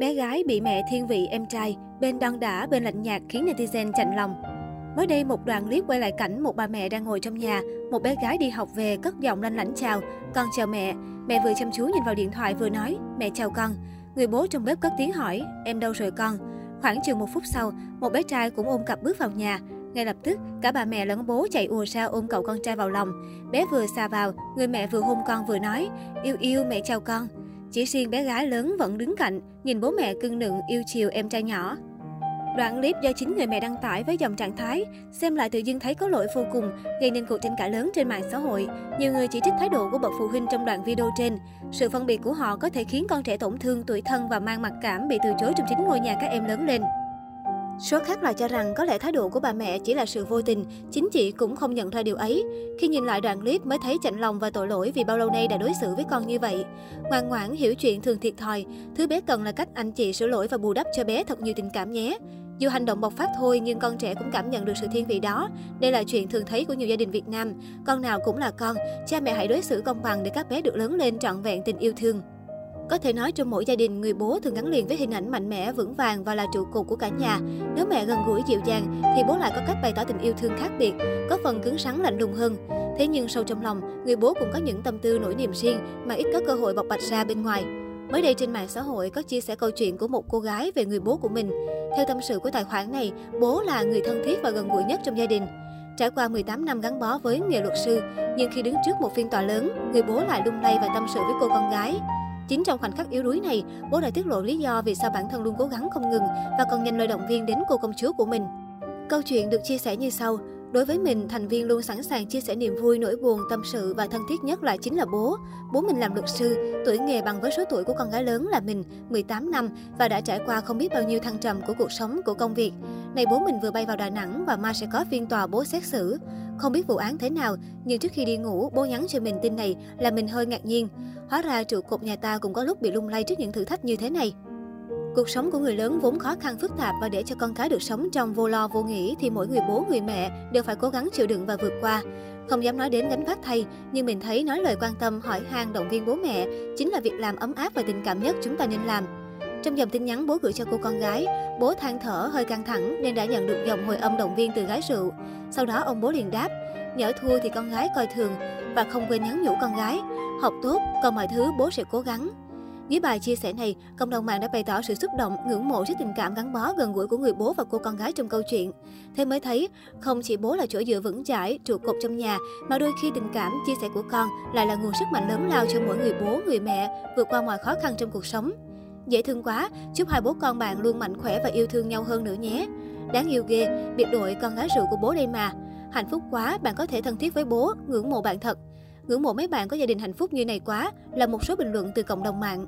Bé gái bị mẹ thiên vị em trai, bên đon đả bên lạnh nhạt khiến netizen chạnh lòng. Mới đây, một đoạn clip quay lại cảnh một bà mẹ đang ngồi trong nhà, một bé gái đi học về cất giọng lanh lảnh chào, con chào mẹ. Mẹ vừa chăm chú nhìn vào điện thoại vừa nói, mẹ chào con. Người bố trong bếp cất tiếng hỏi, em đâu rồi con? Khoảng chừng một phút sau, một bé trai cũng ôm cặp bước vào nhà. Ngay lập tức, cả bà mẹ lẫn bố chạy ùa ra ôm cậu con trai vào lòng. Bé vừa xà vào, người mẹ vừa hôn con vừa nói, yêu yêu mẹ chào con. Chỉ riêng bé gái lớn vẫn đứng cạnh, nhìn bố mẹ cưng nựng yêu chiều em trai nhỏ. Đoạn clip do chính người mẹ đăng tải với dòng trạng thái, xem lại tự dưng thấy có lỗi vô cùng, gây nên cuộc tranh cãi lớn trên mạng xã hội. Nhiều người chỉ trích thái độ của bậc phụ huynh trong đoạn video trên. Sự phân biệt của họ có thể khiến con trẻ tổn thương, tuổi thân và mang mặc cảm bị từ chối trong chính ngôi nhà các em lớn lên. Số khác lại cho rằng có lẽ thái độ của bà mẹ chỉ là sự vô tình, chính chị cũng không nhận ra điều ấy. Khi nhìn lại đoạn clip mới thấy chạnh lòng và tội lỗi vì bao lâu nay đã đối xử với con như vậy. Ngoan ngoãn hiểu chuyện thường thiệt thòi, thứ bé cần là cách anh chị sửa lỗi và bù đắp cho bé thật nhiều tình cảm nhé. Dù hành động bộc phát thôi nhưng con trẻ cũng cảm nhận được sự thiên vị đó. Đây là chuyện thường thấy của nhiều gia đình Việt Nam. Con nào cũng là con, cha mẹ hãy đối xử công bằng để các bé được lớn lên trọn vẹn tình yêu thương. Có thể nói trong mỗi gia đình, người bố thường gắn liền với hình ảnh mạnh mẽ, vững vàng và là trụ cột của cả nhà. Nếu mẹ gần gũi dịu dàng, thì bố lại có cách bày tỏ tình yêu thương khác biệt, có phần cứng rắn lạnh lùng hơn. Thế nhưng sâu trong lòng, người bố cũng có những tâm tư nỗi niềm riêng mà ít có cơ hội bộc bạch ra bên ngoài. Mới đây trên mạng xã hội có chia sẻ câu chuyện của một cô gái về người bố của mình. Theo tâm sự của tài khoản này, bố là người thân thiết và gần gũi nhất trong gia đình. Trải qua 18 năm gắn bó với nghề luật sư, nhưng khi đứng trước một phiên tòa lớn, người bố lại lung lay và tâm sự với cô con gái. Chính trong khoảnh khắc yếu đuối này, bố đã tiết lộ lý do vì sao bản thân luôn cố gắng không ngừng và còn dành lời động viên đến cô công chúa của mình. Câu chuyện được chia sẻ như sau. Đối với mình, thành viên luôn sẵn sàng chia sẻ niềm vui, nỗi buồn, tâm sự và thân thiết nhất lại chính là bố. Bố mình làm luật sư, tuổi nghề bằng với số tuổi của con gái lớn là mình, 18 năm và đã trải qua không biết bao nhiêu thăng trầm của cuộc sống, của công việc. Này bố mình vừa bay vào Đà Nẵng và mai sẽ có phiên tòa bố xét xử. Không biết vụ án thế nào, nhưng trước khi đi ngủ, bố nhắn cho mình tin này là mình hơi ngạc nhiên. Hóa ra trụ cột nhà ta cũng có lúc bị lung lay trước những thử thách như thế này. Cuộc sống của người lớn vốn khó khăn phức tạp và để cho con cái được sống trong vô lo vô nghĩ thì mỗi người bố người mẹ đều phải cố gắng chịu đựng và vượt qua. Không dám nói đến gánh vác thay, nhưng mình thấy nói lời quan tâm, hỏi han, động viên bố mẹ chính là việc làm ấm áp và tình cảm nhất chúng ta nên làm. Trong dòng tin nhắn bố gửi cho cô con gái, bố than thở hơi căng thẳng nên đã nhận được dòng hồi âm động viên từ gái rượu. Sau đó ông bố liền đáp, nhỡ thua thì con gái coi thường và không quên nhắn nhủ con gái, học tốt, còn mọi thứ bố sẽ cố gắng. Dưới bài chia sẻ này, cộng đồng mạng đã bày tỏ sự xúc động, ngưỡng mộ trước tình cảm gắn bó gần gũi của người bố và cô con gái trong câu chuyện. Thế mới thấy, không chỉ bố là chỗ dựa vững chãi, trụ cột trong nhà, mà đôi khi tình cảm, chia sẻ của con lại là nguồn sức mạnh lớn lao cho mỗi người bố, người mẹ vượt qua mọi khó khăn trong cuộc sống. Dễ thương quá, chúc hai bố con bạn luôn mạnh khỏe và yêu thương nhau hơn nữa nhé. Đáng yêu ghê, biệt đội con gái rượu của bố đây mà. Hạnh phúc quá, bạn có thể thân thiết với bố, ngưỡng mộ bạn thật. Ngưỡng mộ mấy bạn có gia đình hạnh phúc như này quá là một số bình luận từ cộng đồng mạng.